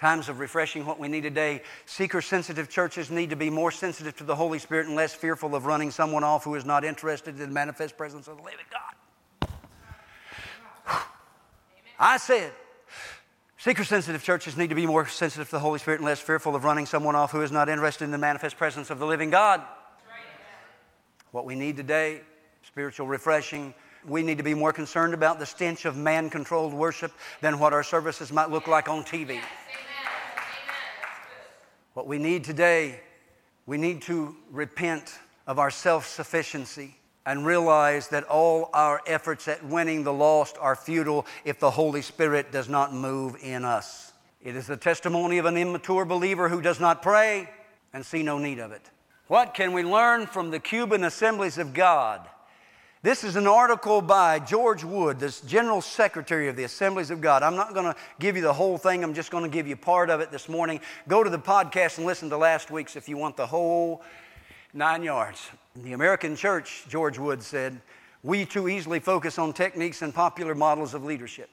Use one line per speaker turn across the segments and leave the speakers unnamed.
Times of refreshing what we need today. Seeker sensitive churches need to be more sensitive to the Holy Spirit and less fearful of running someone off who is not interested in the manifest presence of the living God. I said, seeker sensitive churches need to be more sensitive to the Holy Spirit and less fearful of running someone off who is not interested in the manifest presence of the living God. What we need today, spiritual refreshing, we need to be more concerned about the stench of man controlled worship than what our services might look like on TV. What we need today, we need to repent of our self sufficiency and realize that all our efforts at winning the lost are futile if the Holy Spirit does not move in us. It is the testimony of an immature believer who does not pray and see no need of it. What can we learn from the Cuban assemblies of God? This is an article by George Wood, the General Secretary of the Assemblies of God. I'm not going to give you the whole thing, I'm just going to give you part of it this morning. Go to the podcast and listen to last week's if you want the whole nine yards. The American church, George Wood said, we too easily focus on techniques and popular models of leadership.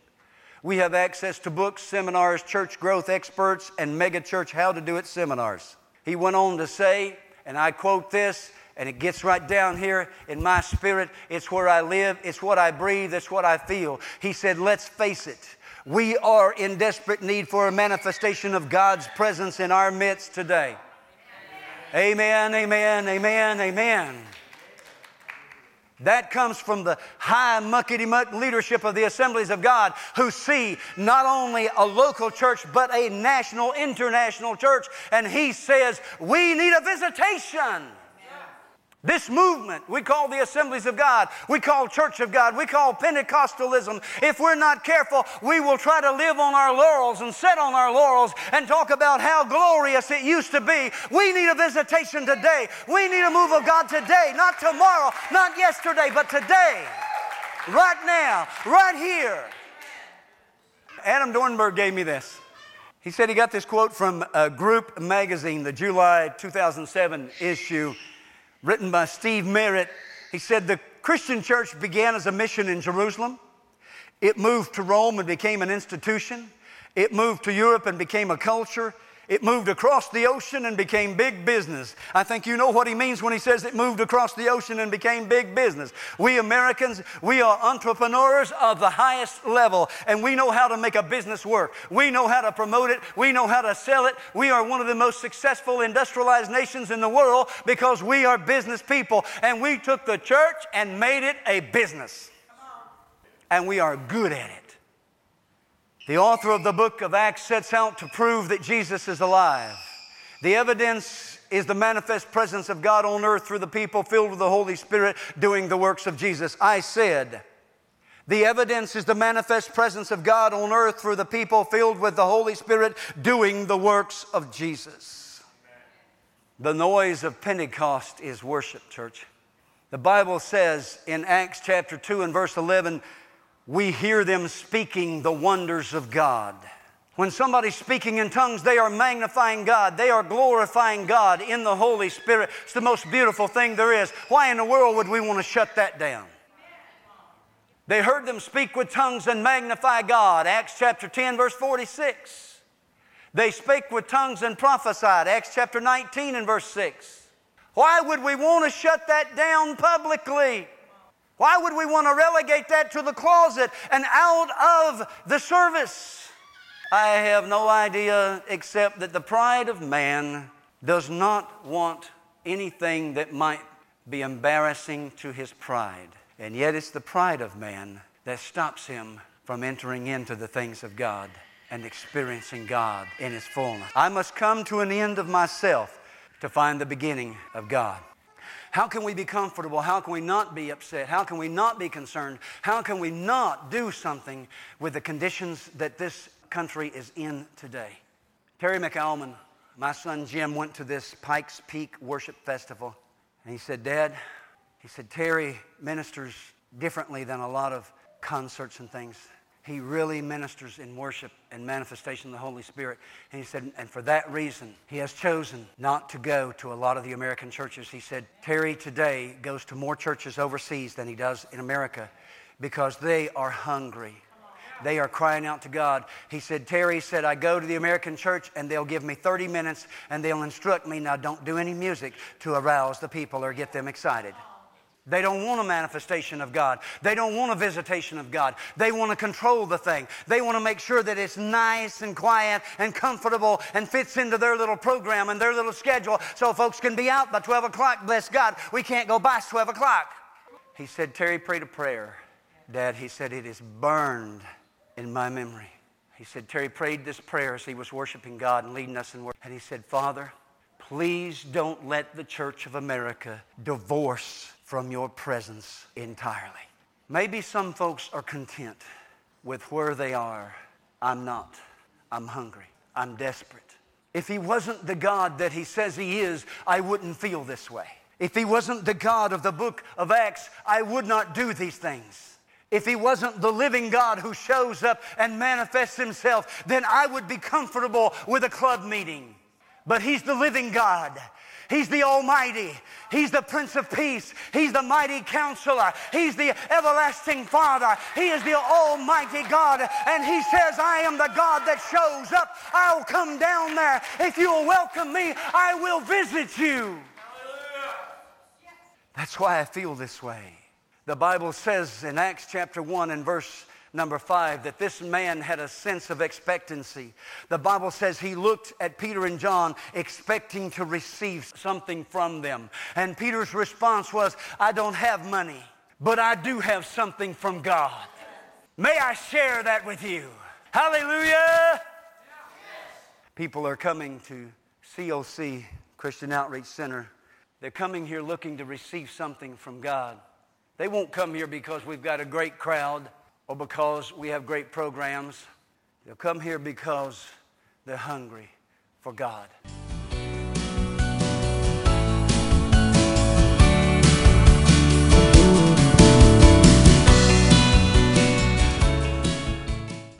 We have access to books, seminars, church growth experts, and mega church how to do it seminars. He went on to say, and I quote this and it gets right down here in my spirit. It's where I live, it's what I breathe, it's what I feel. He said, Let's face it. We are in desperate need for a manifestation of God's presence in our midst today. Amen, amen, amen, amen. That comes from the high muckety muck leadership of the assemblies of God who see not only a local church but a national, international church. And he says, We need a visitation. This movement we call the Assemblies of God, we call Church of God, we call Pentecostalism. If we're not careful, we will try to live on our laurels and sit on our laurels and talk about how glorious it used to be. We need a visitation today. We need a move of God today, not tomorrow, not yesterday, but today, right now, right here. Adam Dornberg gave me this. He said he got this quote from a Group magazine, the July 2007 issue written by Steve Merritt. He said the Christian church began as a mission in Jerusalem. It moved to Rome and became an institution. It moved to Europe and became a culture. It moved across the ocean and became big business. I think you know what he means when he says it moved across the ocean and became big business. We Americans, we are entrepreneurs of the highest level, and we know how to make a business work. We know how to promote it. We know how to sell it. We are one of the most successful industrialized nations in the world because we are business people, and we took the church and made it a business. And we are good at it. The author of the book of Acts sets out to prove that Jesus is alive. The evidence is the manifest presence of God on earth through the people filled with the Holy Spirit doing the works of Jesus. I said, the evidence is the manifest presence of God on earth through the people filled with the Holy Spirit doing the works of Jesus. The noise of Pentecost is worship, church. The Bible says in Acts chapter 2 and verse 11, we hear them speaking the wonders of God. When somebody's speaking in tongues, they are magnifying God. They are glorifying God in the Holy Spirit. It's the most beautiful thing there is. Why in the world would we want to shut that down? They heard them speak with tongues and magnify God. Acts chapter 10, verse 46. They spake with tongues and prophesied. Acts chapter 19 and verse 6. Why would we want to shut that down publicly? Why would we want to relegate that to the closet and out of the service? I have no idea except that the pride of man does not want anything that might be embarrassing to his pride. And yet it's the pride of man that stops him from entering into the things of God and experiencing God in his fullness. I must come to an end of myself to find the beginning of God. How can we be comfortable? How can we not be upset? How can we not be concerned? How can we not do something with the conditions that this country is in today? Terry MacAlmon, my son Jim, went to this Pikes Peak Worship Festival. And he said, Dad, he said, Terry ministers differently than a lot of concerts and things. He really ministers in worship and manifestation of the Holy Spirit. And he said, and for that reason, he has chosen not to go to a lot of the American churches. He said, Terry today goes to more churches overseas than he does in America because they are hungry They are crying out to God. He said, Terry said, I go to the American church and they'll give me 30 minutes and they'll instruct me. Now, don't do any music to arouse the people or get them excited. They don't want a manifestation of God. They don't want a visitation of God. They want to control the thing. They want to make sure that it's nice and quiet and comfortable and fits into their little program and their little schedule so folks can be out by 12 o'clock. Bless God. We can't go past 12 o'clock. He said, Terry prayed a prayer. Dad, he said, it is burned in my memory. He said, Terry prayed this prayer as he was worshiping God and leading us in worship. And he said, Father, please don't let the Church of America divorce from your presence entirely. Maybe some folks are content with where they are. I'm not. I'm hungry. I'm desperate. If he wasn't the God that he says he is, I wouldn't feel this way. If he wasn't the God of the book of Acts, I would not do these things. If he wasn't the living God who shows up and manifests himself, then I would be comfortable with a club meeting. But he's the living God. He's the Almighty. He's the Prince of Peace. He's the mighty counselor. He's the everlasting Father. He is the Almighty God. And He says, I am the God that shows up. I'll come down there. If you'll welcome me, I will visit you. That's why I feel this way. The Bible says in Acts chapter 1 and verse number 5 that this man had a sense of expectancy. The Bible says he looked at Peter and John expecting to receive something from them. And Peter's response was, I don't have money, but I do have something from God. May I share that with you? Hallelujah! People are coming to COC, Christian Outreach Center. They're coming here looking to receive something from God. They won't come here because we've got a great crowd or because we have great programs. They'll come here because they're hungry for God.